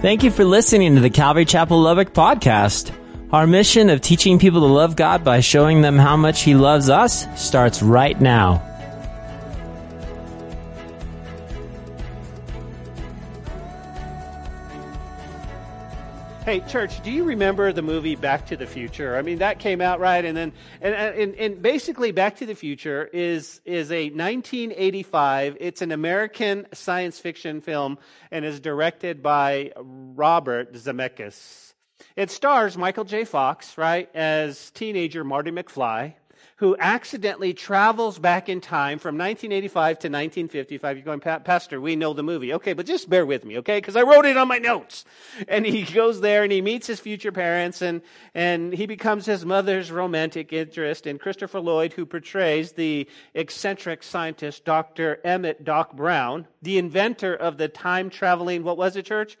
Thank you for listening to the Calvary Chapel Lubbock podcast. Our mission of teaching people to love God by showing them how much He loves us starts right now. Hey, church, do you remember the movie Back to the Future? I mean, that came out right, and then and and, and basically, Back to the Future is is a 1985. It's an American science fiction film and is directed by Robert Zemeckis. It stars Michael J. Fox, right, as teenager Marty McFly who accidentally travels back in time from 1985 to 1955. You're going, Pastor, we know the movie. Okay, but just bear with me, okay? Because I wrote it on my notes. And he goes there and he meets his future parents and, and he becomes his mother's romantic interest. And Christopher Lloyd, who portrays the eccentric scientist Dr. Emmett Doc Brown, the inventor of the time traveling, what was it, church?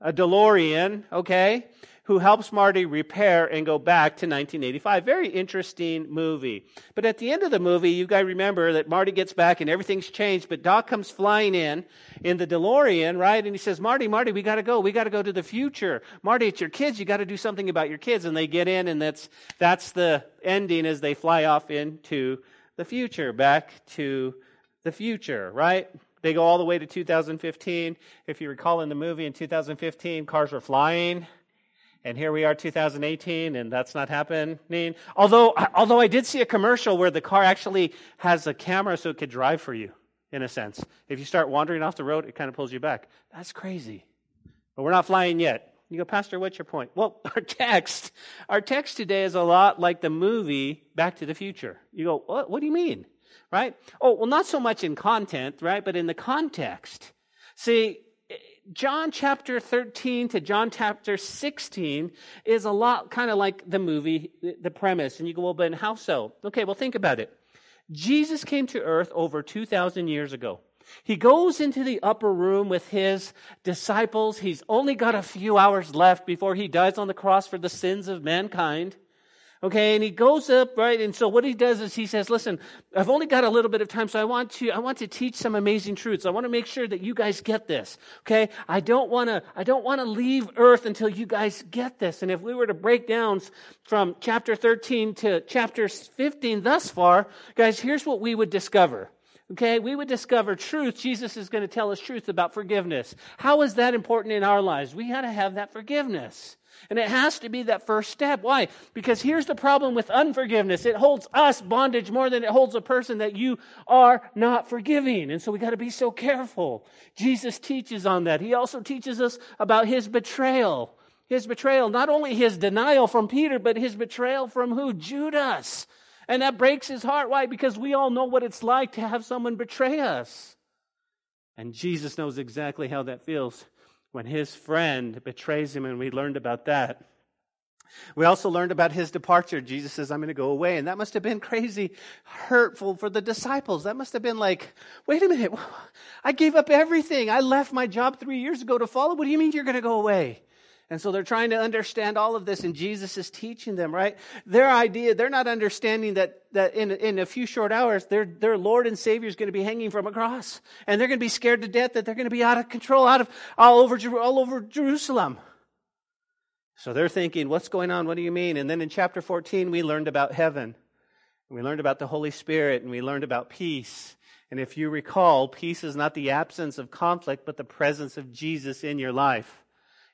A DeLorean, okay? Who helps Marty repair and go back to 1985. Very interesting movie. But at the end of the movie, you guys remember that Marty gets back and everything's changed, but Doc comes flying in in the DeLorean, right? And he says, Marty, Marty, we got to go. We got to go to the future. Marty, it's your kids. You got to do something about your kids. And they get in, and that's, that's the ending as they fly off into the future, back to the future, right? They go all the way to 2015. If you recall in the movie in 2015, cars were flying and here we are 2018 and that's not happening. Although although i did see a commercial where the car actually has a camera so it could drive for you in a sense. If you start wandering off the road it kind of pulls you back. That's crazy. But we're not flying yet. You go pastor what's your point? Well our text our text today is a lot like the movie back to the future. You go what, what do you mean? Right? Oh well not so much in content right but in the context. See John chapter 13 to John chapter 16 is a lot kind of like the movie, the premise. And you go, well, but how so? Okay, well, think about it. Jesus came to earth over 2,000 years ago. He goes into the upper room with his disciples. He's only got a few hours left before he dies on the cross for the sins of mankind. Okay, and he goes up, right? And so what he does is he says, listen, I've only got a little bit of time, so I want to, I want to teach some amazing truths. I want to make sure that you guys get this. Okay? I don't want to, I don't want to leave earth until you guys get this. And if we were to break down from chapter 13 to chapter 15 thus far, guys, here's what we would discover. Okay, we would discover truth. Jesus is going to tell us truth about forgiveness. How is that important in our lives? We got to have that forgiveness. And it has to be that first step. Why? Because here's the problem with unforgiveness it holds us bondage more than it holds a person that you are not forgiving. And so we got to be so careful. Jesus teaches on that. He also teaches us about his betrayal. His betrayal, not only his denial from Peter, but his betrayal from who? Judas. And that breaks his heart. Why? Because we all know what it's like to have someone betray us. And Jesus knows exactly how that feels when his friend betrays him, and we learned about that. We also learned about his departure. Jesus says, I'm going to go away. And that must have been crazy hurtful for the disciples. That must have been like, wait a minute. I gave up everything. I left my job three years ago to follow. What do you mean you're going to go away? And so they're trying to understand all of this, and Jesus is teaching them, right? Their idea, they're not understanding that, that in, in a few short hours, their, their Lord and Savior is going to be hanging from a cross. And they're going to be scared to death that they're going to be out of control, out of all over, all over Jerusalem. So they're thinking, what's going on? What do you mean? And then in chapter 14, we learned about heaven. We learned about the Holy Spirit, and we learned about peace. And if you recall, peace is not the absence of conflict, but the presence of Jesus in your life.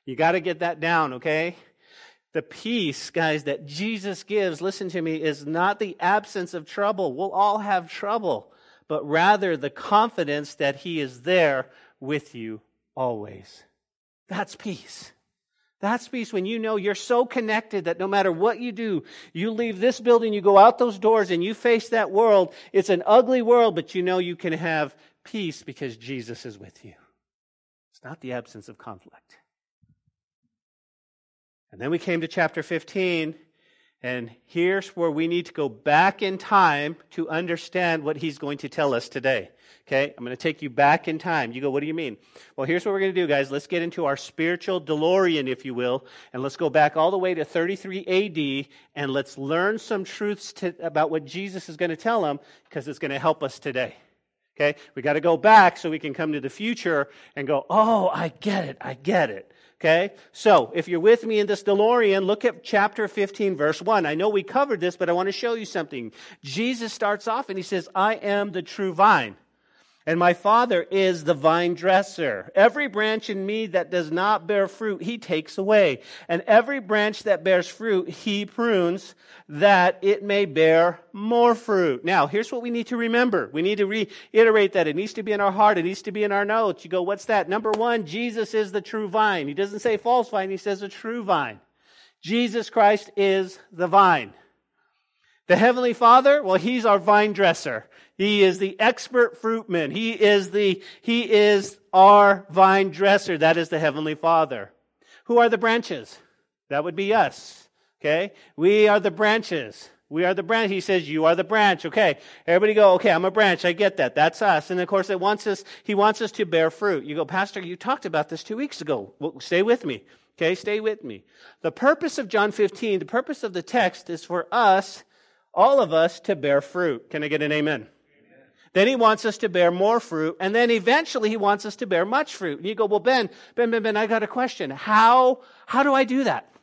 You got to get that down, okay? The peace, guys, that Jesus gives, listen to me, is not the absence of trouble. We'll all have trouble, but rather the confidence that He is there with you always. That's peace. That's peace when you know you're so connected that no matter what you do, you leave this building, you go out those doors, and you face that world. It's an ugly world, but you know you can have peace because Jesus is with you. It's not the absence of conflict. And then we came to chapter 15, and here's where we need to go back in time to understand what he's going to tell us today. Okay, I'm going to take you back in time. You go, what do you mean? Well, here's what we're going to do, guys. Let's get into our spiritual DeLorean, if you will, and let's go back all the way to 33 AD and let's learn some truths to, about what Jesus is going to tell them because it's going to help us today. Okay, we got to go back so we can come to the future and go, oh, I get it, I get it. Okay? So, if you're with me in this DeLorean, look at chapter 15, verse 1. I know we covered this, but I want to show you something. Jesus starts off and he says, I am the true vine. And my Father is the vine dresser. Every branch in me that does not bear fruit, he takes away. And every branch that bears fruit, he prunes that it may bear more fruit. Now, here's what we need to remember. We need to reiterate that. It needs to be in our heart. It needs to be in our notes. You go, what's that? Number one, Jesus is the true vine. He doesn't say false vine. He says a true vine. Jesus Christ is the vine. The Heavenly Father, well, He's our vine dresser. He is the expert fruitman. He is the, He is our vine dresser. That is the Heavenly Father. Who are the branches? That would be us. Okay? We are the branches. We are the branch. He says, you are the branch. Okay. Everybody go, okay, I'm a branch. I get that. That's us. And of course, it wants us, he wants us to bear fruit. You go, Pastor, you talked about this two weeks ago. Well, stay with me. Okay. Stay with me. The purpose of John 15, the purpose of the text is for us, all of us, to bear fruit. Can I get an amen? Then he wants us to bear more fruit. And then eventually he wants us to bear much fruit. And you go, well, Ben, Ben, Ben, Ben, I got a question. How, how do I do that?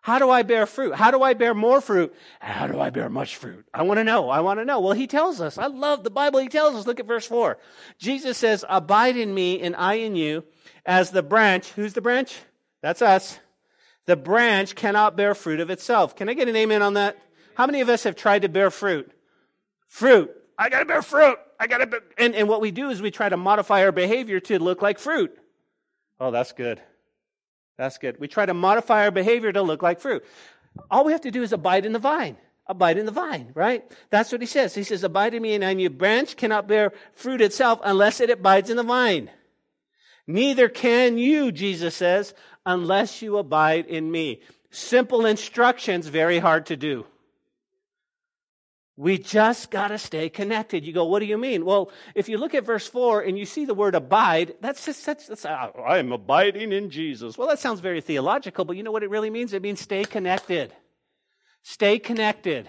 How do I bear fruit? How do I bear more fruit? How do I bear much fruit? I want to know. I want to know. Well, he tells us. I love the Bible. He tells us. Look at verse 4. Jesus says, Abide in me and I in you as the branch. Who's the branch? That's us. The branch cannot bear fruit of itself. Can I get an amen on that? How many of us have tried to bear fruit? Fruit. I got to bear fruit. I got and, and what we do is we try to modify our behavior to look like fruit. Oh, that's good. That's good. We try to modify our behavior to look like fruit. All we have to do is abide in the vine. Abide in the vine, right? That's what he says. He says, Abide in me, and a branch cannot bear fruit itself unless it abides in the vine. Neither can you, Jesus says, unless you abide in me. Simple instructions, very hard to do. We just got to stay connected. You go, what do you mean? Well, if you look at verse 4 and you see the word abide, that's just, that's, that's uh, I'm abiding in Jesus. Well, that sounds very theological, but you know what it really means? It means stay connected. Stay connected.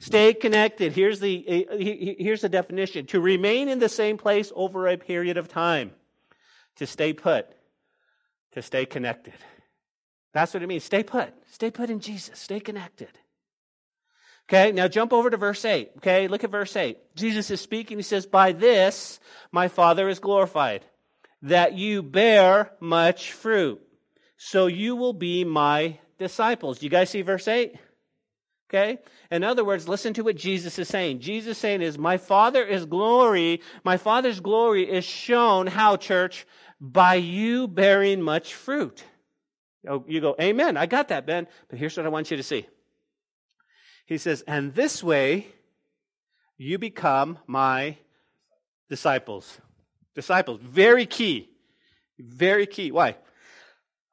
Stay connected. Here's the, uh, here's the definition. To remain in the same place over a period of time. To stay put. To stay connected. That's what it means. Stay put. Stay put in Jesus. Stay connected. Okay, now jump over to verse 8. Okay, look at verse 8. Jesus is speaking. He says, By this my Father is glorified, that you bear much fruit, so you will be my disciples. Do you guys see verse 8? Okay? In other words, listen to what Jesus is saying. Jesus is saying is, My Father is glory, my Father's glory is shown, how, church? By you bearing much fruit. Oh, you go, Amen. I got that, Ben. But here's what I want you to see. He says, and this way you become my disciples. Disciples. Very key. Very key. Why?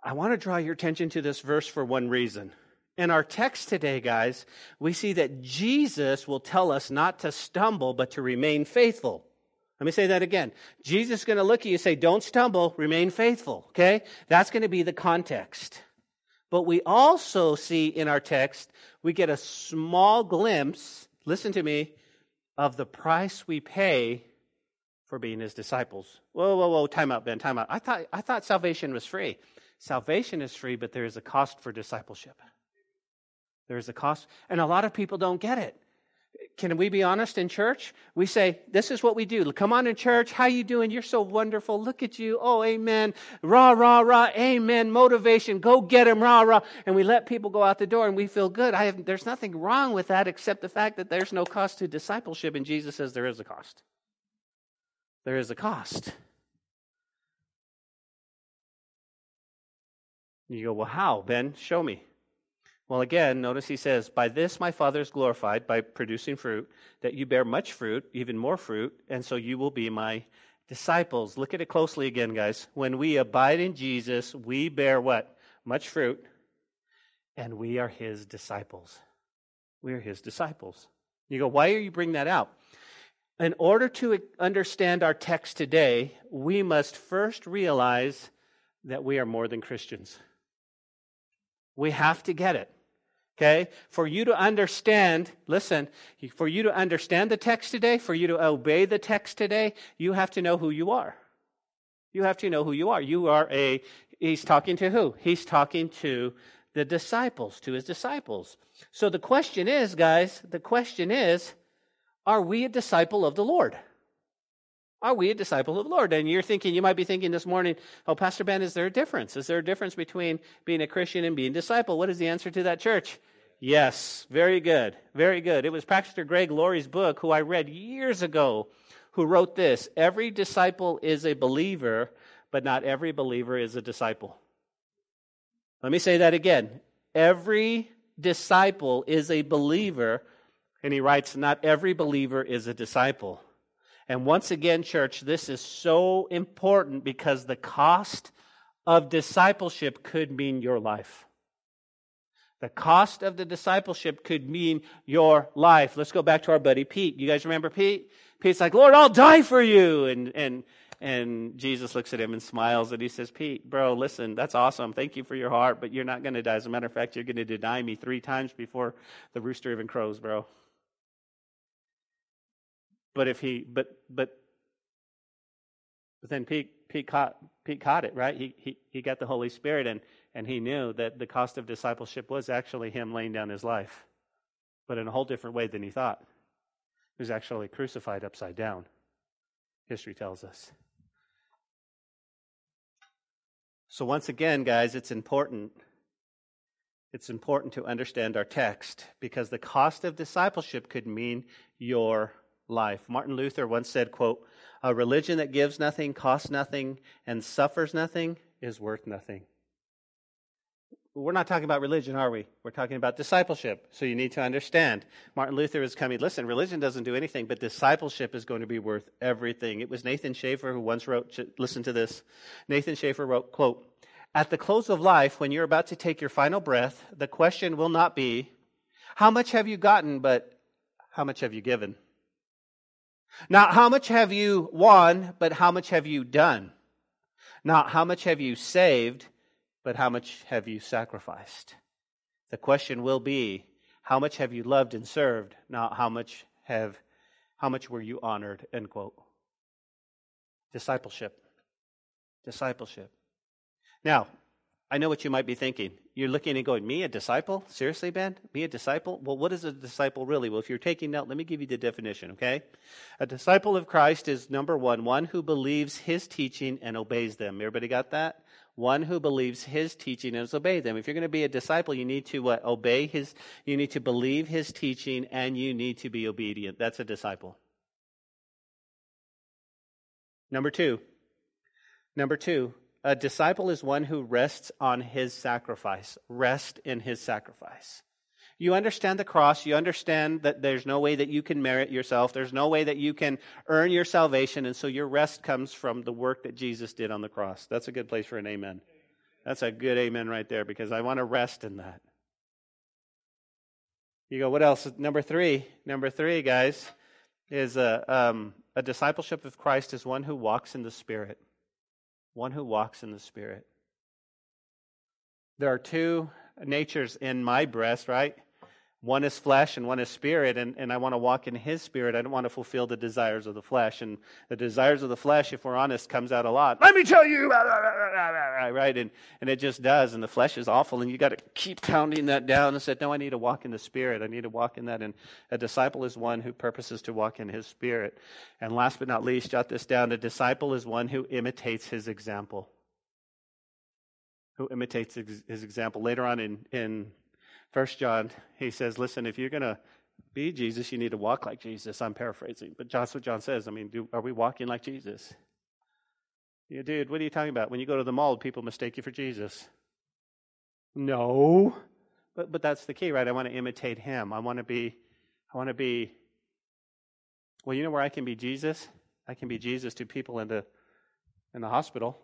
I want to draw your attention to this verse for one reason. In our text today, guys, we see that Jesus will tell us not to stumble, but to remain faithful. Let me say that again. Jesus is going to look at you and say, Don't stumble, remain faithful. Okay? That's going to be the context. But we also see in our text, we get a small glimpse, listen to me, of the price we pay for being his disciples. Whoa, whoa, whoa, time out, Ben, time out. I thought, I thought salvation was free. Salvation is free, but there is a cost for discipleship. There is a cost, and a lot of people don't get it can we be honest in church? We say, this is what we do. Come on in church. How you doing? You're so wonderful. Look at you. Oh, amen. Rah, rah, rah. Amen. Motivation. Go get him. Rah, rah. And we let people go out the door and we feel good. I have, there's nothing wrong with that except the fact that there's no cost to discipleship. And Jesus says there is a cost. There is a cost. You go, well, how, Ben? Show me. Well, again, notice he says, By this my Father is glorified, by producing fruit, that you bear much fruit, even more fruit, and so you will be my disciples. Look at it closely again, guys. When we abide in Jesus, we bear what? Much fruit, and we are his disciples. We are his disciples. You go, why are you bringing that out? In order to understand our text today, we must first realize that we are more than Christians. We have to get it. Okay? For you to understand, listen, for you to understand the text today, for you to obey the text today, you have to know who you are. You have to know who you are. You are a, he's talking to who? He's talking to the disciples, to his disciples. So the question is, guys, the question is, are we a disciple of the Lord? Are we a disciple of the Lord? And you're thinking, you might be thinking this morning, oh, Pastor Ben, is there a difference? Is there a difference between being a Christian and being a disciple? What is the answer to that, church? Yes, very good. Very good. It was Pastor Greg Laurie's book, who I read years ago, who wrote this Every disciple is a believer, but not every believer is a disciple. Let me say that again. Every disciple is a believer, and he writes, not every believer is a disciple. And once again, church, this is so important because the cost of discipleship could mean your life. The cost of the discipleship could mean your life. Let's go back to our buddy Pete. You guys remember Pete? Pete's like, Lord, I'll die for you. And, and, and Jesus looks at him and smiles and he says, Pete, bro, listen, that's awesome. Thank you for your heart, but you're not going to die. As a matter of fact, you're going to deny me three times before the rooster even crows, bro. But if he, but, but, but then Pete, Pete caught, Pete caught it, right? He, he, he got the Holy Spirit and, and he knew that the cost of discipleship was actually him laying down his life, but in a whole different way than he thought. He was actually crucified upside down, history tells us. So, once again, guys, it's important. It's important to understand our text because the cost of discipleship could mean your life. Martin Luther once said, quote, a religion that gives nothing, costs nothing, and suffers nothing is worth nothing. We're not talking about religion, are we? We're talking about discipleship. So you need to understand. Martin Luther is coming, listen, religion doesn't do anything, but discipleship is going to be worth everything. It was Nathan Schaefer who once wrote, listen to this. Nathan Schaefer wrote, quote, at the close of life, when you're about to take your final breath, the question will not be, how much have you gotten, but how much have you given? Not how much have you won, but how much have you done? Not how much have you saved, but how much have you sacrificed? The question will be, how much have you loved and served? Not how much have how much were you honored? End quote. Discipleship. Discipleship. Now, I know what you might be thinking. You're looking and going, Me, a disciple? Seriously, Ben? Me, a disciple? Well, what is a disciple really? Well, if you're taking note, let me give you the definition, okay? A disciple of Christ is number one, one who believes his teaching and obeys them. Everybody got that? One who believes his teaching and obeys them. If you're going to be a disciple, you need to what? Obey his, you need to believe his teaching and you need to be obedient. That's a disciple. Number two. Number two, a disciple is one who rests on his sacrifice. Rest in his sacrifice. You understand the cross. You understand that there's no way that you can merit yourself. There's no way that you can earn your salvation. And so your rest comes from the work that Jesus did on the cross. That's a good place for an amen. That's a good amen right there because I want to rest in that. You go, what else? Number three. Number three, guys, is a, um, a discipleship of Christ is one who walks in the Spirit one who walks in the Spirit. There are two natures in my breast, right? One is flesh and one is spirit, and, and I want to walk in his spirit. I don't want to fulfill the desires of the flesh. And the desires of the flesh, if we're honest, comes out a lot. Let me tell you, right? And, and it just does. And the flesh is awful, and you got to keep pounding that down and say, No, I need to walk in the spirit. I need to walk in that. And a disciple is one who purposes to walk in his spirit. And last but not least, jot this down a disciple is one who imitates his example. Who imitates his example. Later on in, in First John, he says, listen, if you're going to be Jesus, you need to walk like Jesus. I'm paraphrasing, but that's what John says. I mean, do, are we walking like Jesus? Yeah, dude, what are you talking about? When you go to the mall, people mistake you for Jesus. No. But but that's the key, right? I want to imitate him. I want to be I want to be well, you know where I can be Jesus? I can be Jesus to people in the in the hospital.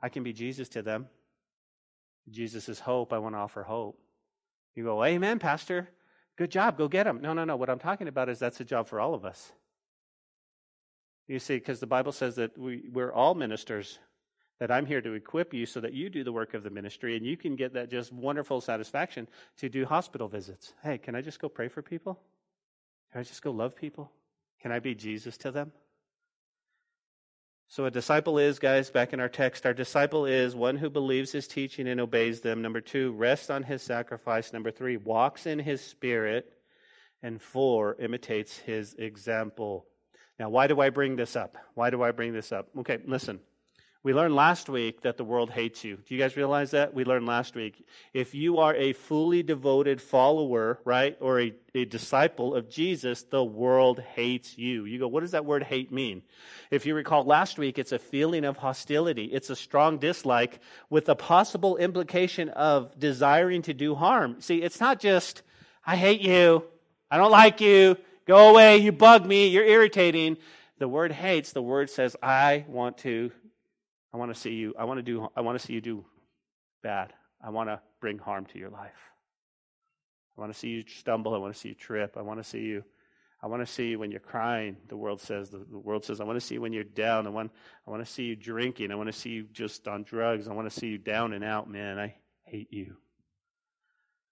I can be Jesus to them. Jesus is hope. I want to offer hope. You go, Amen, Pastor. Good job. Go get them. No, no, no. What I'm talking about is that's a job for all of us. You see, because the Bible says that we, we're all ministers, that I'm here to equip you so that you do the work of the ministry and you can get that just wonderful satisfaction to do hospital visits. Hey, can I just go pray for people? Can I just go love people? Can I be Jesus to them? So, a disciple is, guys, back in our text, our disciple is one who believes his teaching and obeys them. Number two, rests on his sacrifice. Number three, walks in his spirit. And four, imitates his example. Now, why do I bring this up? Why do I bring this up? Okay, listen. We learned last week that the world hates you. Do you guys realize that? We learned last week. If you are a fully devoted follower, right, or a, a disciple of Jesus, the world hates you. You go, what does that word hate mean? If you recall last week, it's a feeling of hostility. It's a strong dislike with a possible implication of desiring to do harm. See, it's not just, I hate you. I don't like you. Go away. You bug me. You're irritating. The word hates, the word says, I want to I want to see you. I want to do. I want to see you do bad. I want to bring harm to your life. I want to see you stumble. I want to see you trip. I want to see you. I want to see you when you're crying. The world says. The, the world says. I want to see you when you're down. I want. I want to see you drinking. I want to see you just on drugs. I want to see you down and out. Man, I hate you.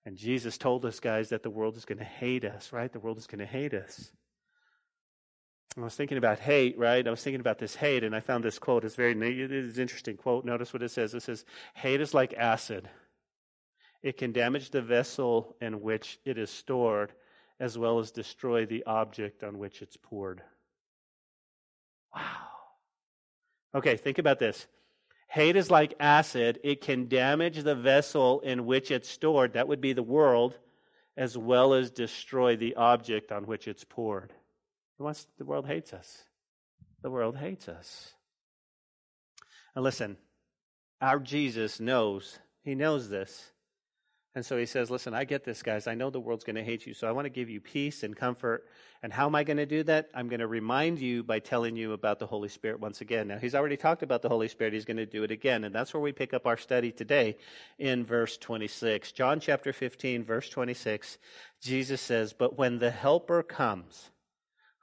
And Jesus told us, guys, that the world is going to hate us. Right? The world is going to hate us. I was thinking about hate, right? I was thinking about this hate, and I found this quote. It's very it is interesting quote. Notice what it says. It says, "Hate is like acid. It can damage the vessel in which it is stored, as well as destroy the object on which it's poured." Wow. Okay, think about this. Hate is like acid. It can damage the vessel in which it's stored. That would be the world, as well as destroy the object on which it's poured. Wants, the world hates us. The world hates us. And listen, our Jesus knows, he knows this. And so he says, Listen, I get this, guys. I know the world's going to hate you, so I want to give you peace and comfort. And how am I going to do that? I'm going to remind you by telling you about the Holy Spirit once again. Now, he's already talked about the Holy Spirit. He's going to do it again. And that's where we pick up our study today in verse 26. John chapter 15, verse 26, Jesus says, But when the Helper comes,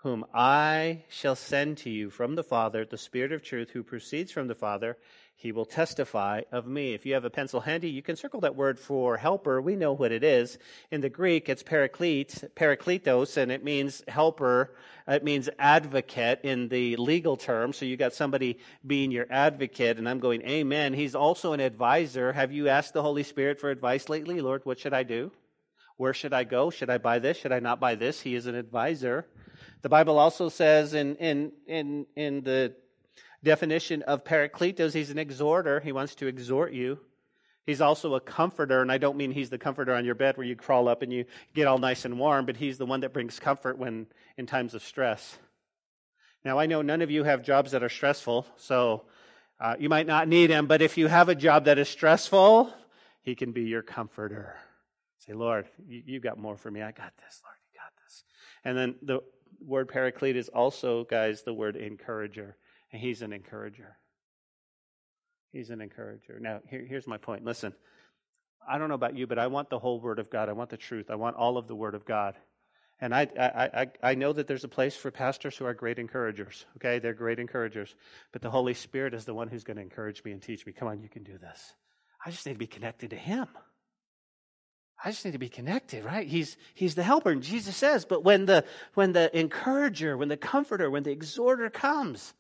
whom I shall send to you from the Father, the Spirit of truth who proceeds from the Father, he will testify of me. If you have a pencil handy, you can circle that word for helper. We know what it is. In the Greek, it's paraklete, parakletos, and it means helper. It means advocate in the legal term. So you got somebody being your advocate, and I'm going, Amen. He's also an advisor. Have you asked the Holy Spirit for advice lately? Lord, what should I do? Where should I go? Should I buy this? Should I not buy this? He is an advisor. The Bible also says in, in, in, in the definition of parakletos, he's an exhorter. He wants to exhort you. He's also a comforter, and I don't mean he's the comforter on your bed where you crawl up and you get all nice and warm, but he's the one that brings comfort when in times of stress. Now, I know none of you have jobs that are stressful, so uh, you might not need him, but if you have a job that is stressful, he can be your comforter. Say, Lord, you, you got more for me. I got this, Lord. You got this. And then the word paraclete is also, guys, the word encourager. And he's an encourager. He's an encourager. Now, here, here's my point. Listen, I don't know about you, but I want the whole Word of God. I want the truth. I want all of the Word of God. And I, I, I, I know that there's a place for pastors who are great encouragers. Okay, they're great encouragers. But the Holy Spirit is the one who's going to encourage me and teach me. Come on, you can do this. I just need to be connected to Him. I just need to be connected, right? He's, he's the helper. And Jesus says, but when the, when the encourager, when the comforter, when the exhorter comes,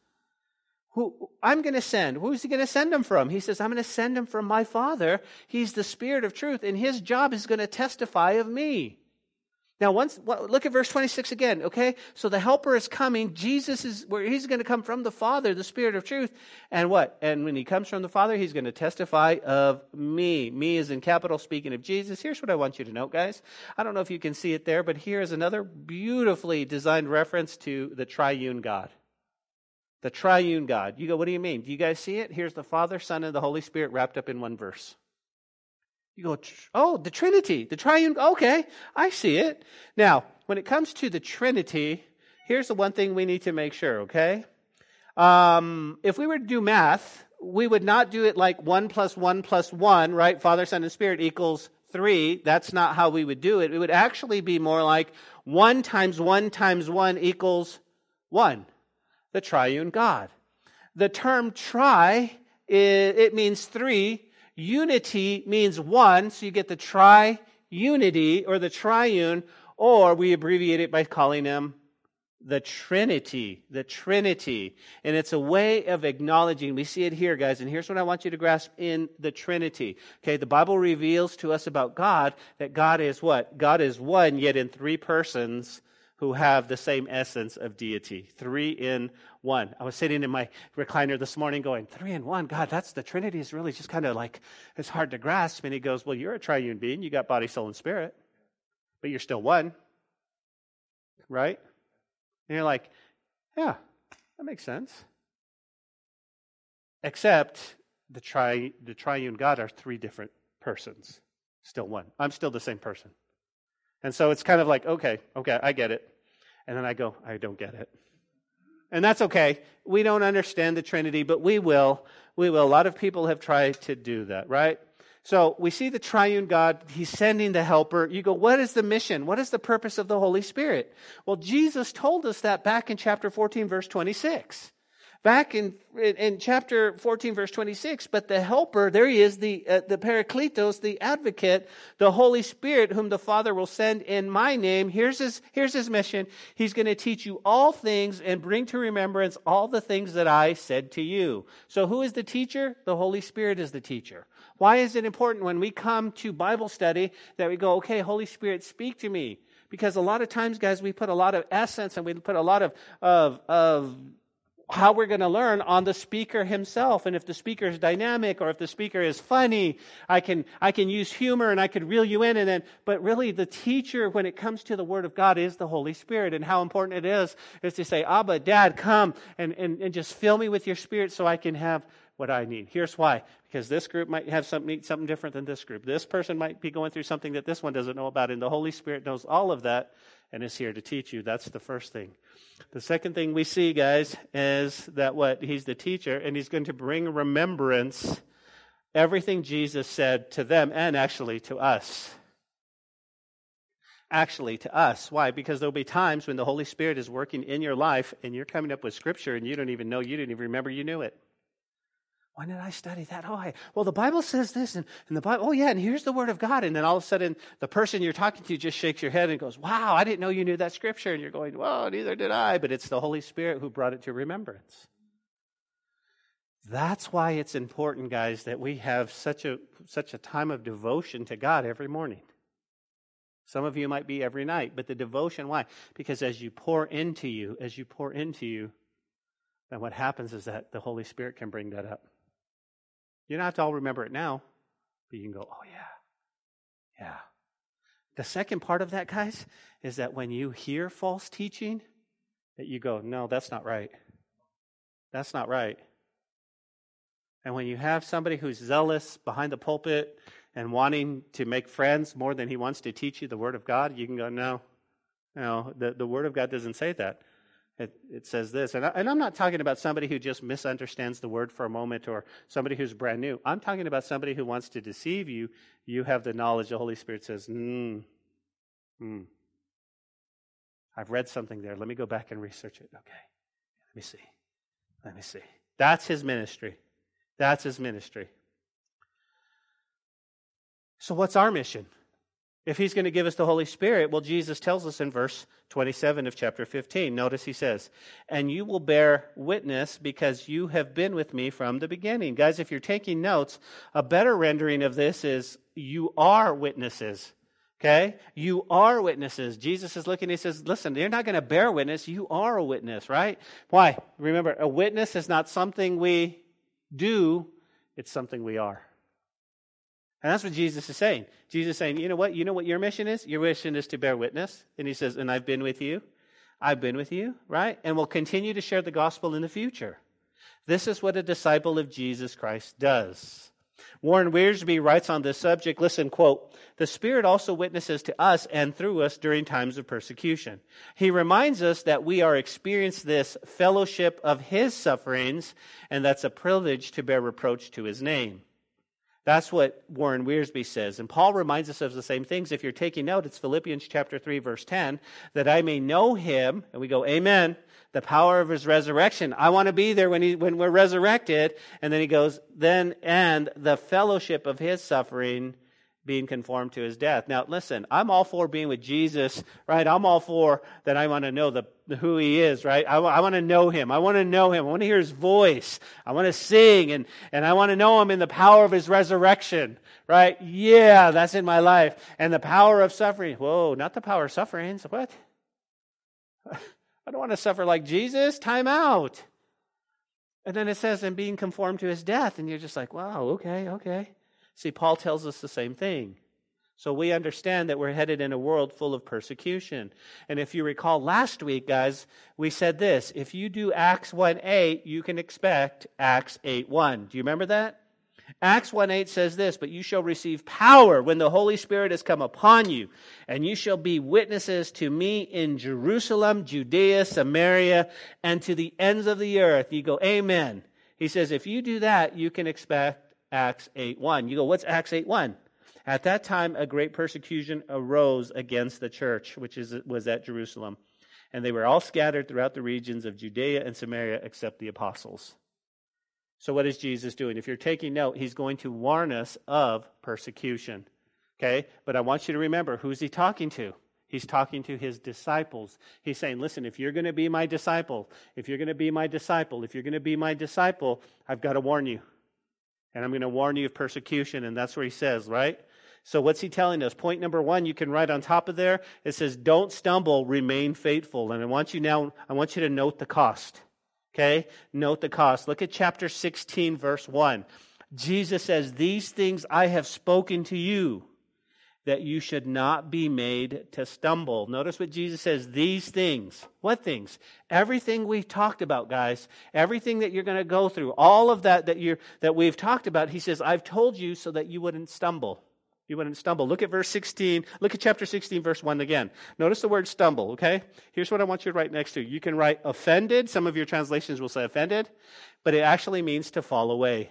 who I'm going to send, who's he going to send him from? He says, I'm going to send him from my Father. He's the Spirit of truth, and his job is going to testify of me. Now, once look at verse 26 again, okay? So the helper is coming. Jesus is where he's going to come from the Father, the Spirit of truth. And what? And when he comes from the Father, he's going to testify of me. Me is in capital speaking of Jesus. Here's what I want you to note, guys. I don't know if you can see it there, but here is another beautifully designed reference to the triune God. The triune God. You go, what do you mean? Do you guys see it? Here's the Father, Son, and the Holy Spirit wrapped up in one verse. You go, oh, the Trinity, the triune. Okay, I see it. Now, when it comes to the Trinity, here's the one thing we need to make sure, okay? Um, if we were to do math, we would not do it like 1 plus 1 plus 1, right? Father, Son, and Spirit equals 3. That's not how we would do it. It would actually be more like 1 times 1 times 1 equals 1. The triune God. The term tri, it means three Unity means one, so you get the tri-unity or the triune, or we abbreviate it by calling him the Trinity, the Trinity. And it's a way of acknowledging, we see it here, guys, and here's what I want you to grasp in the Trinity. Okay, the Bible reveals to us about God that God is what? God is one, yet in three persons who have the same essence of deity. Three in one. I was sitting in my recliner this morning going, three in one? God, that's the Trinity is really just kind of like, it's hard to grasp. And he goes, well, you're a triune being. You got body, soul, and spirit, but you're still one. Right? And you're like, yeah, that makes sense. Except the, tri- the triune God are three different persons, still one. I'm still the same person. And so it's kind of like, okay, okay, I get it. And then I go, I don't get it. And that's okay. We don't understand the Trinity, but we will. We will. A lot of people have tried to do that, right? So we see the triune God, He's sending the helper. You go, what is the mission? What is the purpose of the Holy Spirit? Well, Jesus told us that back in chapter 14, verse 26 back in, in chapter 14, verse 26. But the helper, there he is, the, uh, the Parakletos, the advocate, the Holy Spirit, whom the Father will send in my name. Here's his, here's his mission. He's going to teach you all things and bring to remembrance all the things that I said to you. So who is the teacher? The Holy Spirit is the teacher. Why is it important when we come to Bible study that we go, okay, Holy Spirit, speak to me? Because a lot of times, guys, we put a lot of essence and we put a lot of, of, of how we're going to learn on the speaker himself. And if the speaker is dynamic or if the speaker is funny, I can, I can use humor and I could reel you in. And then, but really the teacher when it comes to the Word of God is the Holy Spirit. And how important it is, is to say, Abba, Dad, come and, and, and just fill me with your Spirit so I can have what I need. Here's why. Because this group might have something, something different than this group. This person might be going through something that this one doesn't know about. And the Holy Spirit knows all of that and is here to teach you. That's the first thing. The second thing we see, guys, is that what? He's the teacher, and he's going to bring remembrance everything Jesus said to them and actually to us. Actually, to us. Why? Because there'll be times when the Holy Spirit is working in your life and you're coming up with scripture and you don't even know, you didn't even remember you knew it. When did I study that? Oh, I, well, the Bible says this, and, and the Bible, oh, yeah, and here's the Word of God. And then all of a sudden, the person you're talking to just shakes your head and goes, Wow, I didn't know you knew that scripture. And you're going, Well, neither did I. But it's the Holy Spirit who brought it to remembrance. That's why it's important, guys, that we have such a, such a time of devotion to God every morning. Some of you might be every night, but the devotion, why? Because as you pour into you, as you pour into you, then what happens is that the Holy Spirit can bring that up. You don't have to all remember it now, but you can go, oh, yeah. Yeah. The second part of that, guys, is that when you hear false teaching, that you go, no, that's not right. That's not right. And when you have somebody who's zealous behind the pulpit and wanting to make friends more than he wants to teach you the Word of God, you can go, no, no, the, the Word of God doesn't say that. It, it says this, and, I, and I'm not talking about somebody who just misunderstands the word for a moment or somebody who's brand new. I'm talking about somebody who wants to deceive you. You have the knowledge. The Holy Spirit says, hmm, hmm. I've read something there. Let me go back and research it. Okay. Let me see. Let me see. That's his ministry. That's his ministry. So, what's our mission? If he's going to give us the Holy Spirit, well, Jesus tells us in verse 27 of chapter 15. Notice he says, And you will bear witness because you have been with me from the beginning. Guys, if you're taking notes, a better rendering of this is, You are witnesses. Okay? You are witnesses. Jesus is looking, he says, Listen, you're not going to bear witness. You are a witness, right? Why? Remember, a witness is not something we do, it's something we are. And that's what Jesus is saying. Jesus is saying, you know what? You know what your mission is? Your mission is to bear witness. And he says, and I've been with you. I've been with you, right? And will continue to share the gospel in the future. This is what a disciple of Jesus Christ does. Warren Wiersbe writes on this subject, listen, quote, the Spirit also witnesses to us and through us during times of persecution. He reminds us that we are experiencing this fellowship of His sufferings, and that's a privilege to bear reproach to His name. That's what Warren Wiersbe says. And Paul reminds us of the same things. If you're taking note, it's Philippians chapter 3, verse 10, that I may know him, and we go, Amen, the power of his resurrection. I want to be there when, he, when we're resurrected. And then he goes, then, and the fellowship of his suffering, being conformed to his death. Now, listen, I'm all for being with Jesus, right? I'm all for that I want to know the, who he is, right? I, I want to know him. I want to know him. I want to hear his voice. I want to sing and, and I want to know him in the power of his resurrection, right? Yeah, that's in my life. And the power of suffering. Whoa, not the power of sufferings. What? I don't want to suffer like Jesus. Time out. And then it says, and being conformed to his death. And you're just like, wow, okay, okay. See, Paul tells us the same thing. So we understand that we're headed in a world full of persecution. And if you recall last week, guys, we said this if you do Acts 1 8, you can expect Acts 8 1. Do you remember that? Acts 1 8 says this, but you shall receive power when the Holy Spirit has come upon you, and you shall be witnesses to me in Jerusalem, Judea, Samaria, and to the ends of the earth. You go, Amen. He says, if you do that, you can expect Acts 8 1. You go, what's Acts 8 1? At that time, a great persecution arose against the church, which is, was at Jerusalem. And they were all scattered throughout the regions of Judea and Samaria except the apostles. So, what is Jesus doing? If you're taking note, he's going to warn us of persecution. Okay? But I want you to remember who's he talking to? He's talking to his disciples. He's saying, listen, if you're going to be my disciple, if you're going to be my disciple, if you're going to be my disciple, I've got to warn you. And I'm going to warn you of persecution. And that's where he says, right? So what's he telling us? Point number one, you can write on top of there. It says, don't stumble, remain faithful. And I want you now, I want you to note the cost. Okay? Note the cost. Look at chapter 16, verse 1. Jesus says, These things I have spoken to you, that you should not be made to stumble. Notice what Jesus says, these things. What things? Everything we've talked about, guys. Everything that you're going to go through, all of that that you that we've talked about, he says, I've told you so that you wouldn't stumble you wouldn't stumble. Look at verse 16. Look at chapter 16, verse 1 again. Notice the word stumble, okay? Here's what I want you to write next to. You can write offended. Some of your translations will say offended, but it actually means to fall away.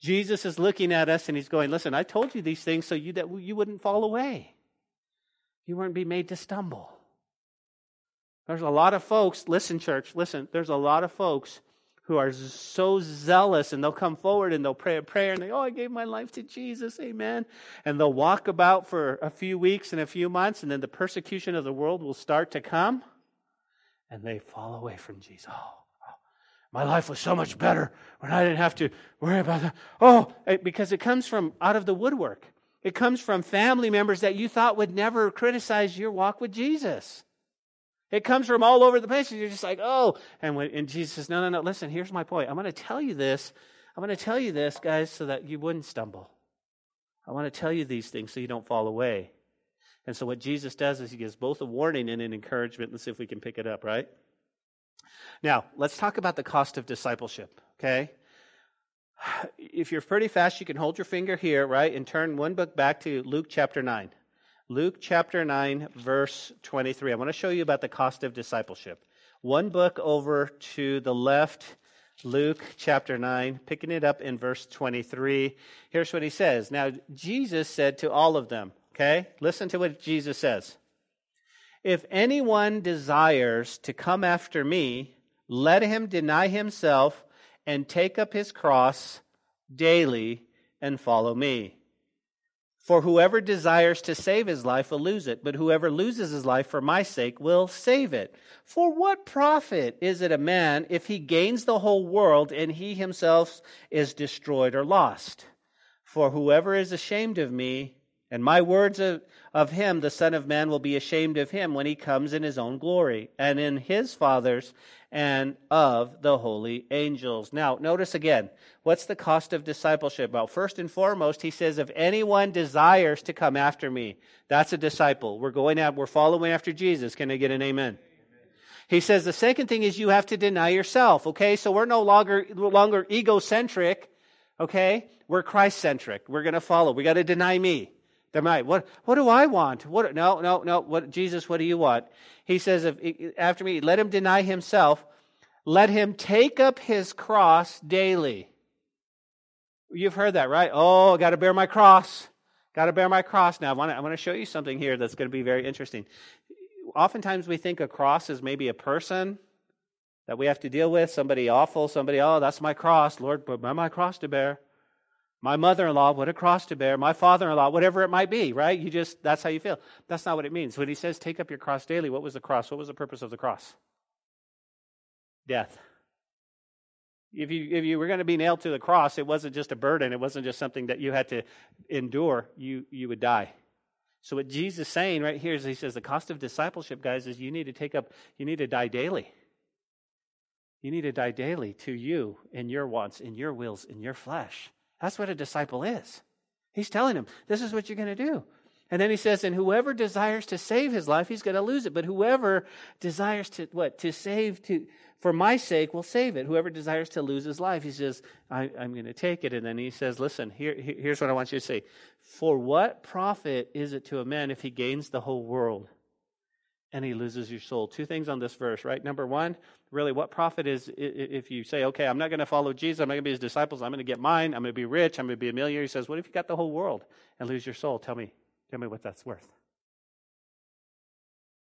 Jesus is looking at us and he's going, Listen, I told you these things so you, that you wouldn't fall away. You wouldn't be made to stumble. There's a lot of folks, listen, church, listen, there's a lot of folks who are so zealous and they'll come forward and they'll pray a prayer and they, oh, I gave my life to Jesus, amen. And they'll walk about for a few weeks and a few months and then the persecution of the world will start to come and they fall away from Jesus. Oh, my life was so much better when I didn't have to worry about that. Oh, eh, because it comes from out of the woodwork. It comes from family members that you thought would never criticize your walk with Jesus. It comes from all over the place, and you're just like, oh. And, when, and Jesus says, no, no, no, listen, here's my point. I'm going to tell you this. I'm going to tell you this, guys, so that you wouldn't stumble. I want to tell you these things so you don't fall away. And so what Jesus does is he gives both a warning and an encouragement. Let's see if we can pick it up, right? Now, let's talk about the cost of discipleship, okay? If you're pretty fast, you can hold your finger here, right, and turn one book back to Luke chapter 9. Luke chapter 9, verse 23. I want to show you about the cost of discipleship. One book over to the left, Luke chapter 9, picking it up in verse 23. Here's what he says. Now, Jesus said to all of them, okay? Listen to what Jesus says. If anyone desires to come after me, let him deny himself and take up his cross daily and follow me. For whoever desires to save his life will lose it, but whoever loses his life for my sake will save it. For what profit is it a man if he gains the whole world and he himself is destroyed or lost? For whoever is ashamed of me and my words of, of him, the Son of Man will be ashamed of him when he comes in his own glory and in his Father's and of the holy angels. Now, notice again, what's the cost of discipleship? Well, first and foremost, he says, if anyone desires to come after me, that's a disciple. We're going out, we're following after Jesus. Can I get an amen? He says the second thing is you have to deny yourself. Okay, so we're no longer no longer egocentric. Okay, we're Christ centric. We're going to follow. We got to deny me. Deny what? What do I want? What? No, no, no. What? Jesus, what do you want? He says, if, after me, let him deny himself. Let him take up his cross daily. You've heard that, right? Oh, I got to bear my cross. Got to bear my cross. Now, I want, to, I want to show you something here that's going to be very interesting. Oftentimes, we think a cross is maybe a person that we have to deal with, somebody awful, somebody, oh, that's my cross. Lord, put my cross to bear. My mother in law, what a cross to bear. My father in law, whatever it might be, right? You just, that's how you feel. That's not what it means. When he says take up your cross daily, what was the cross? What was the purpose of the cross? Death. If you, if you were going to be nailed to the cross, it wasn't just a burden. It wasn't just something that you had to endure. You, you would die. So what Jesus is saying right here is he says the cost of discipleship, guys, is you need to take up, you need to die daily. You need to die daily to you and your wants and your wills and your flesh. That's what a disciple is. He's telling them, this is what you're going to do. And then he says, and whoever desires to save his life, he's going to lose it. But whoever desires to, what? To save, to, for my sake, will save it. Whoever desires to lose his life, he says, I, am going to take it. And then he says, listen, here, here's what I want you to say. For what profit is it to a man if he gains the whole world and he loses your soul? Two things on this verse, right? Number one, really, what profit is if you say, okay, I'm not going to follow Jesus, I'm not going to be his disciples, I'm going to get mine, I'm going to be rich, I'm going to be a millionaire. He says, what if you got the whole world and lose your soul? Tell me. Tell me what that's worth.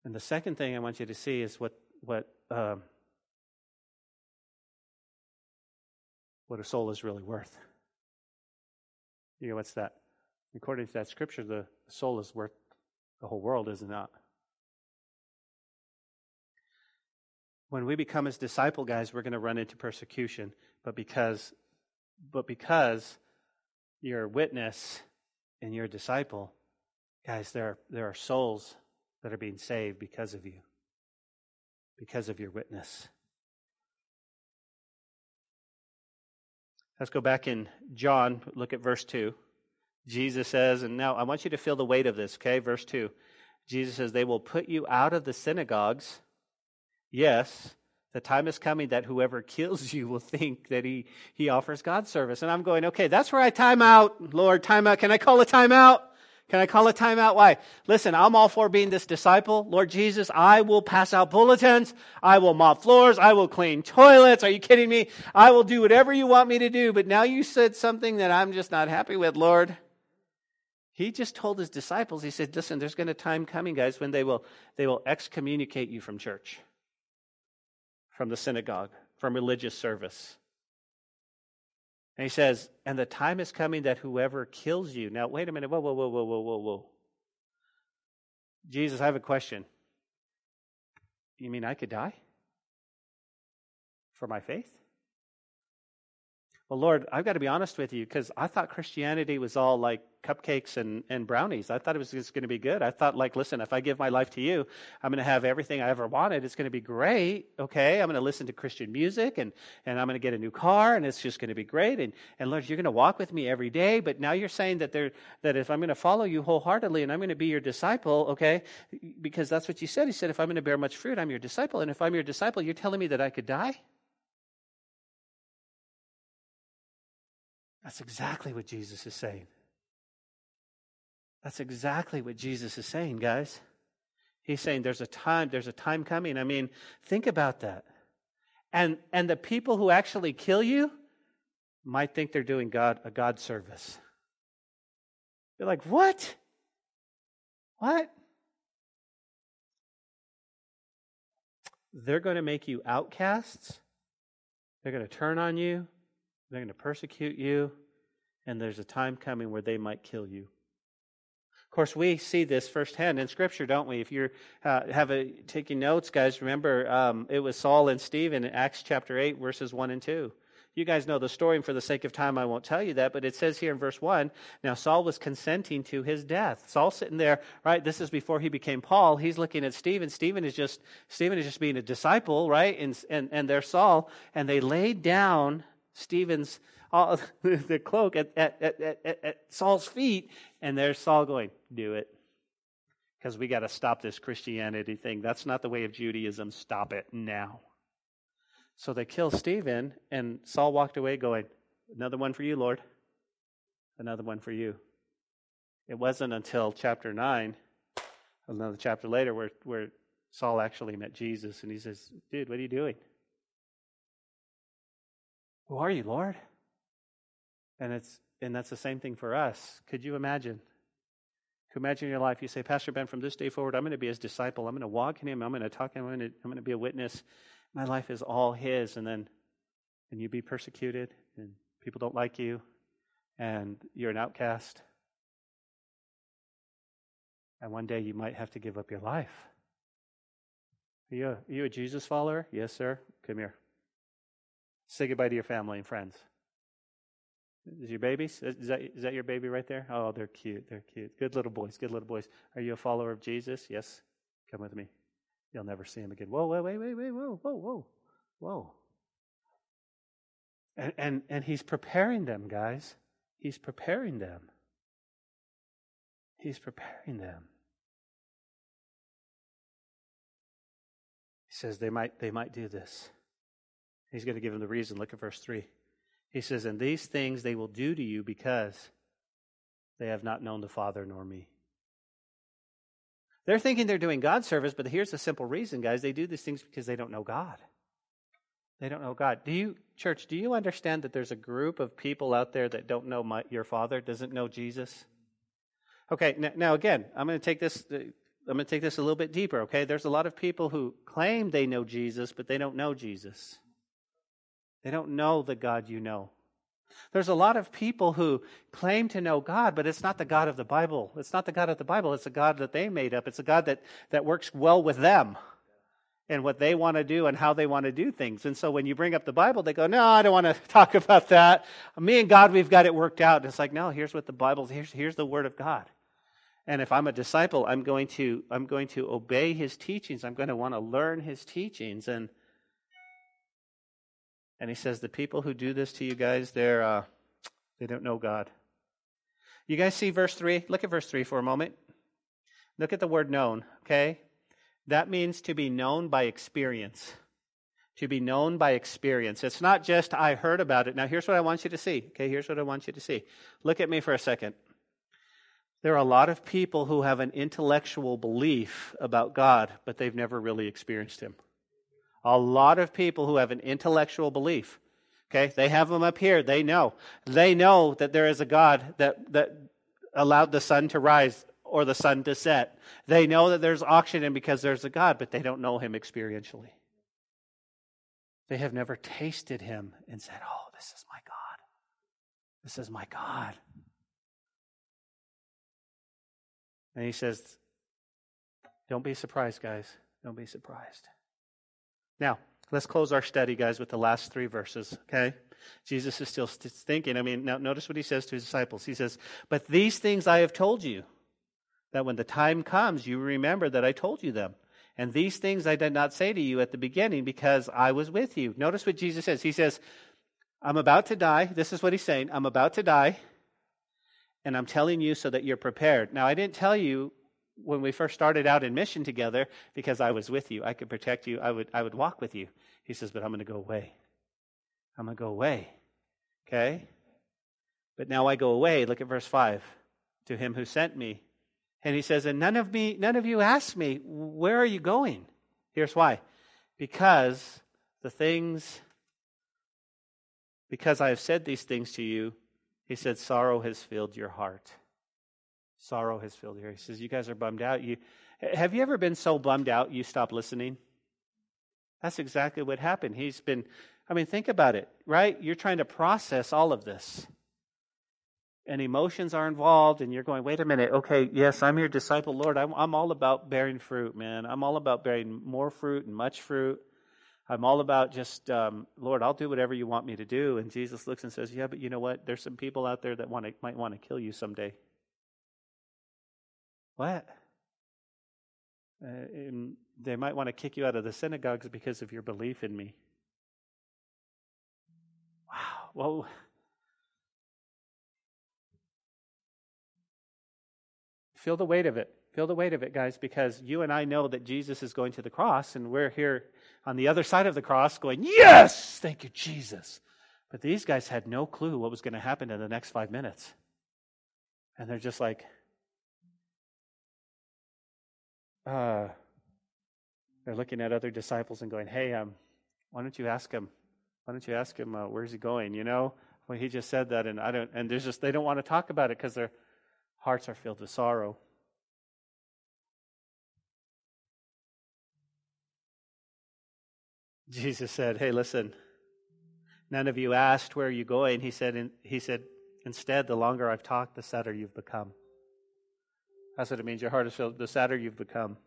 And the second thing I want you to see is what what um, what a soul is really worth. You know, what's that? According to that scripture, the soul is worth the whole world, is it not? When we become his disciple, guys, we're going to run into persecution. But because, but because you're a witness and you're a disciple, Guys, there are, there are souls that are being saved because of you, because of your witness. Let's go back in John, look at verse 2. Jesus says, and now I want you to feel the weight of this, okay? Verse 2. Jesus says, They will put you out of the synagogues. Yes, the time is coming that whoever kills you will think that he, he offers God service. And I'm going, okay, that's where I time out. Lord, time out. Can I call a time out? Can I call a time out? Why? Listen, I'm all for being this disciple. Lord Jesus, I will pass out bulletins. I will mop floors. I will clean toilets. Are you kidding me? I will do whatever you want me to do. But now you said something that I'm just not happy with, Lord. He just told his disciples, he said, listen, there's going to time coming, guys, when they will, they will excommunicate you from church, from the synagogue, from religious service. And he says, And the time is coming that whoever kills you. Now, wait a minute. Whoa, whoa, whoa, whoa, whoa, whoa, whoa. Jesus, I have a question. You mean I could die? For my faith? Well, Lord, I've got to be honest with you because I thought Christianity was all like cupcakes and, and brownies. I thought it was just going to be good. I thought, like, listen, if I give my life to you, I'm going to have everything I ever wanted. It's going to be great. Okay. I'm going to listen to Christian music and, and I'm going to get a new car and it's just going to be great. And, and Lord, you're going to walk with me every day. But now you're saying that, there, that if I'm going to follow you wholeheartedly and I'm going to be your disciple, okay, because that's what you said. He said, if I'm going to bear much fruit, I'm your disciple. And if I'm your disciple, you're telling me that I could die? That's exactly what Jesus is saying. That's exactly what Jesus is saying, guys. He's saying there's a time, there's a time coming. I mean, think about that. And and the people who actually kill you might think they're doing God a God service. They're like, what? What? They're going to make you outcasts. They're going to turn on you. They're going to persecute you, and there's a time coming where they might kill you. Of course, we see this firsthand in Scripture, don't we? If you uh, have a, taking notes, guys, remember um, it was Saul and Stephen in Acts chapter 8, verses 1 and 2. You guys know the story, and for the sake of time, I won't tell you that, but it says here in verse 1 now Saul was consenting to his death. Saul sitting there, right? This is before he became Paul. He's looking at Stephen. Stephen is just, Stephen is just being a disciple, right? And, and, and there's Saul, and they laid down Stephen's uh, the cloak at, at, at, at, Saul's feet, and there's Saul going, Do it. Because we got to stop this Christianity thing. That's not the way of Judaism. Stop it now. So they kill Stephen, and Saul walked away going, Another one for you, Lord. Another one for you. It wasn't until chapter 9, another chapter later, where, where Saul actually met Jesus, and he says, Dude, what are you doing? Who are you, Lord? And it's and that's the same thing for us. Could you imagine? Could imagine your life? You say, Pastor Ben, from this day forward, I'm going to be his disciple. I'm going to walk in him. I'm going to talk him. I'm going to, I'm going to be a witness. My life is all his. And then and you be persecuted and people don't like you and you're an outcast. And one day you might have to give up your life. Are you a, are you a Jesus follower? Yes, sir. Come here. Say goodbye to your family and friends. Is your babies? Is that, is that your baby right there? Oh, they're cute. They're cute. Good little boys. Good little boys. Are you a follower of Jesus? Yes. Come with me. You'll never see him again. Whoa, whoa, wait, wait, wait, whoa, whoa, whoa, whoa. And, and, and he's preparing them, guys. He's preparing them. He's preparing them. He says they might, they might do this. He's going to give them the reason. Look at verse 3. He says, And these things they will do to you because they have not known the Father nor me. They're thinking they're doing God service, but here's the simple reason, guys. They do these things because they don't know God. They don't know God. Do you, church, do you understand that there's a group of people out there that don't know my, your Father, doesn't know Jesus? Okay, now, now again, I'm going to take this. I'm going to take this a little bit deeper, okay? There's a lot of people who claim they know Jesus, but they don't know Jesus. They don't know the God you know. There's a lot of people who claim to know God, but it's not the God of the Bible. It's not the God of the Bible. It's a God that they made up. It's a God that, that works well with them and what they want to do and how they want to do things. And so when you bring up the Bible, they go, No, I don't want to talk about that. Me and God, we've got it worked out. And it's like, No, here's what the Bible, here's, here's the Word of God. And if I'm a disciple, I'm going to, I'm going to obey his teachings. I'm going to want to learn his teachings. And and he says, The people who do this to you guys, they're, uh, they don't know God. You guys see verse 3? Look at verse 3 for a moment. Look at the word known, okay? That means to be known by experience. To be known by experience. It's not just, I heard about it. Now, here's what I want you to see. Okay, here's what I want you to see. Look at me for a second. There are a lot of people who have an intellectual belief about God, but they've never really experienced Him. A lot of people who have an intellectual belief. Okay, they have them up here. They know. They know that there is a God that, that allowed the sun to rise or the sun to set. They know that there's oxygen because there's a God, but they don't know him experientially. They have never tasted him and said, Oh, this is my God. This is my God. And he says, Don't be surprised, guys. Don't be surprised. Now, let's close our study, guys, with the last three verses, okay? Jesus is still thinking. I mean, now notice what he says to his disciples. He says, But these things I have told you, that when the time comes, you remember that I told you them. And these things I did not say to you at the beginning because I was with you. Notice what Jesus says. He says, I'm about to die. This is what he's saying. I'm about to die, and I'm telling you so that you're prepared. Now, I didn't tell you when we first started out in mission together because I was with you. I could protect you. I would, I would walk with you. He says, but I'm going to go away. I'm going to go away. Okay? But now I go away. Look at verse 5. To him who sent me. And he says, and none of me, none of you asked me, where are you going? Here's why. Because the things, because I have said these things to you, he said, sorrow has filled your heart sorrow has filled here. He says, You guys are bummed out. You, have you ever been so bummed out you stop listening? That's exactly what happened. He's been, I mean, think about it, right? You're trying to process all of this. And emotions are involved, and you're going, wait a minute, okay, yes, I'm your disciple, Lord. I'm, I'm all about bearing fruit, man. I'm all about bearing more fruit and much fruit. I'm all about just, um, Lord, I'll do whatever you want me to do. And Jesus looks and says, Yeah, but you know what? There's some people out there that want to, might want to kill you someday. What? Uh, they might want to kick you out of the synagogues because of your belief in me. Wow. Well, feel the weight of it. Feel the weight of it, guys, because you and I know that Jesus is going to the cross, and we're here on the other side of the cross going, Yes! Thank you, Jesus. But these guys had no clue what was going to happen in the next five minutes. And they're just like, uh, they're looking at other disciples and going, "Hey, um, why don't you ask him? Why don't you ask him uh, where's he going?" You know, well, he just said that, and I don't. And there's just they don't want to talk about it because their hearts are filled with sorrow. Jesus said, "Hey, listen. None of you asked where are you going." He said, he said, Instead, the longer I've talked, the sadder you've become. That's what it means. Your heart is filled, the sadder you've become.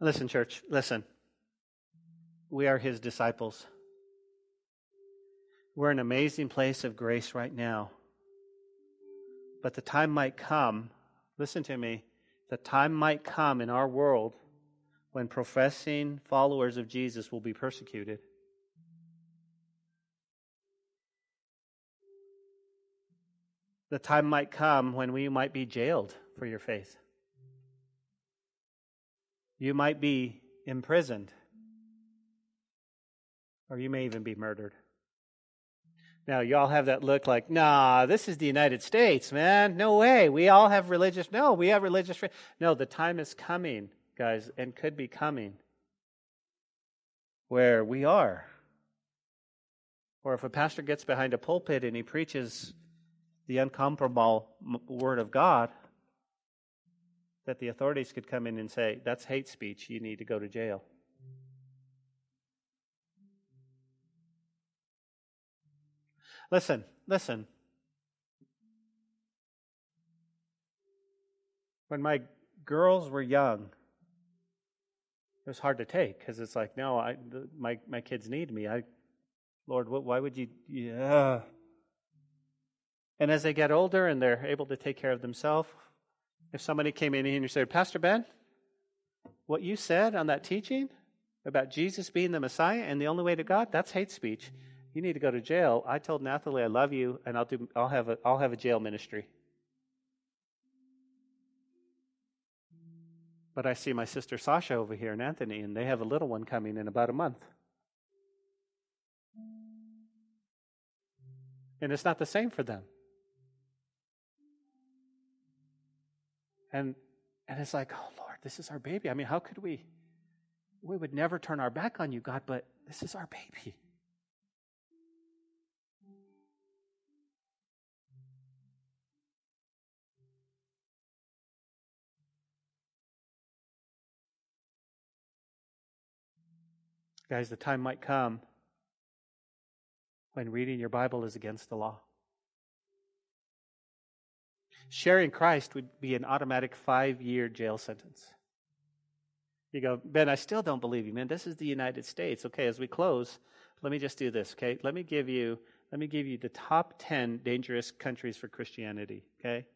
Listen, church, listen. We are his disciples. We're in an amazing place of grace right now. But the time might come, listen to me, the time might come in our world when professing followers of Jesus will be persecuted. The time might come when we might be jailed for your faith. You might be imprisoned, or you may even be murdered. Now, y'all have that look like, nah, this is the United States, man. No way. We all have religious. No, we have religious. No, the time is coming, guys, and could be coming where we are. Or if a pastor gets behind a pulpit and he preaches the uncomparable word of God, that the authorities could come in and say, that's hate speech, you need to go to jail. Listen, listen. When my girls were young, it was hard to take because it's like, no, I, my my kids need me. I, Lord, what, why would you? Yeah. And as they get older and they're able to take care of themselves, if somebody came in and you said, Pastor Ben, what you said on that teaching about Jesus being the Messiah and the only way to God, that's hate speech you need to go to jail. I told Nathalie I love you, and I'll do. I'll have a. I'll have a jail ministry. But I see my sister Sasha over here and Anthony, and they have a little one coming in about a month. And it's not the same for them. And and it's like, oh Lord, this is our baby. I mean, how could we? We would never turn our back on you, God, but this is our baby. Guys, the time might come when reading your Bible is against the law. Sharing Christ would be an automatic five year jail sentence. You go, Ben, I still don't believe you, man. This is the United States. Okay, as we close, let me just do this, okay? Let me give you let me give you the top 10 dangerous countries for Christianity, okay?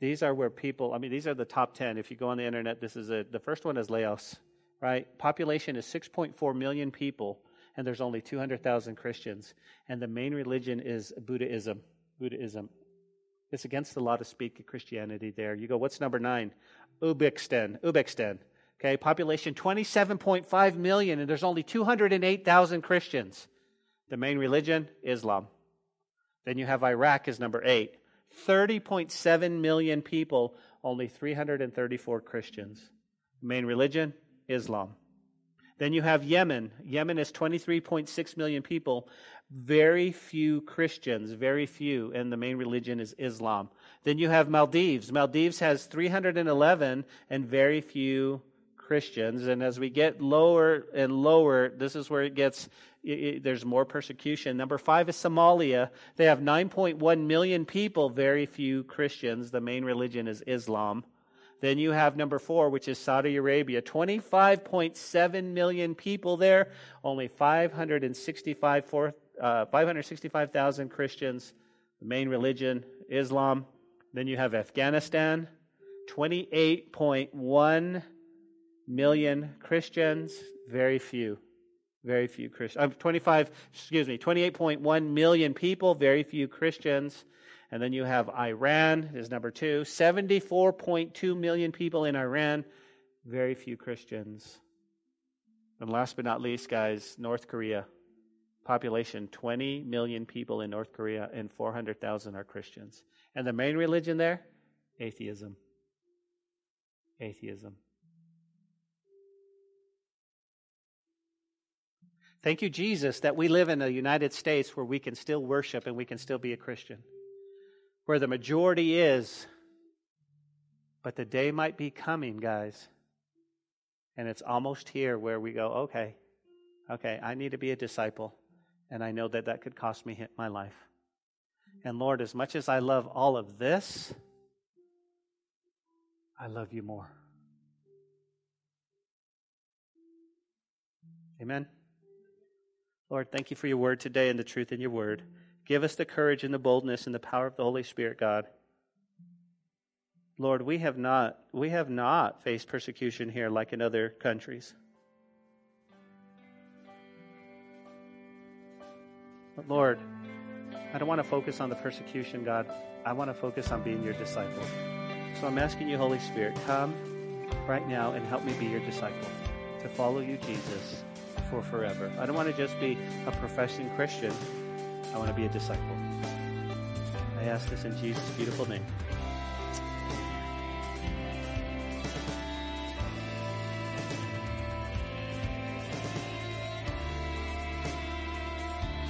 These are where people, I mean, these are the top 10. If you go on the internet, this is a, the first one is Laos right? Population is 6.4 million people, and there's only 200,000 Christians. And the main religion is Buddhism. Buddhism. It's against the law to speak of Christianity there. You go, what's number nine? Uzbekistan. Uzbekistan. Okay, population 27.5 million, and there's only 208,000 Christians. The main religion, Islam. Then you have Iraq as number eight. 30.7 million people, only 334 Christians. Main religion, Islam. Then you have Yemen. Yemen is 23.6 million people, very few Christians, very few, and the main religion is Islam. Then you have Maldives. Maldives has 311 and very few Christians. And as we get lower and lower, this is where it gets, it, it, there's more persecution. Number five is Somalia. They have 9.1 million people, very few Christians. The main religion is Islam. Then you have number four, which is Saudi Arabia. 25.7 million people there, only 565,000 uh, 565, Christians. The main religion, Islam. Then you have Afghanistan, 28.1 million Christians, very few. Very few Christians. Uh, 25, excuse me, 28.1 million people, very few Christians. And then you have Iran is number two. 74.2 million people in Iran, very few Christians. And last but not least, guys, North Korea. Population 20 million people in North Korea, and 400,000 are Christians. And the main religion there? Atheism. Atheism. Thank you, Jesus, that we live in the United States where we can still worship and we can still be a Christian where the majority is. But the day might be coming, guys. And it's almost here where we go, okay, okay, I need to be a disciple. And I know that that could cost me my life. Mm-hmm. And Lord, as much as I love all of this, I love you more. Amen. Lord, thank you for your word today and the truth in your word. Give us the courage and the boldness and the power of the Holy Spirit, God. Lord, we have not we have not faced persecution here like in other countries. But Lord, I don't want to focus on the persecution, God. I want to focus on being your disciple. So I'm asking you, Holy Spirit, come right now and help me be your disciple, to follow you, Jesus, for forever. I don't want to just be a professing Christian. I want to be a disciple. I ask this in Jesus' beautiful name.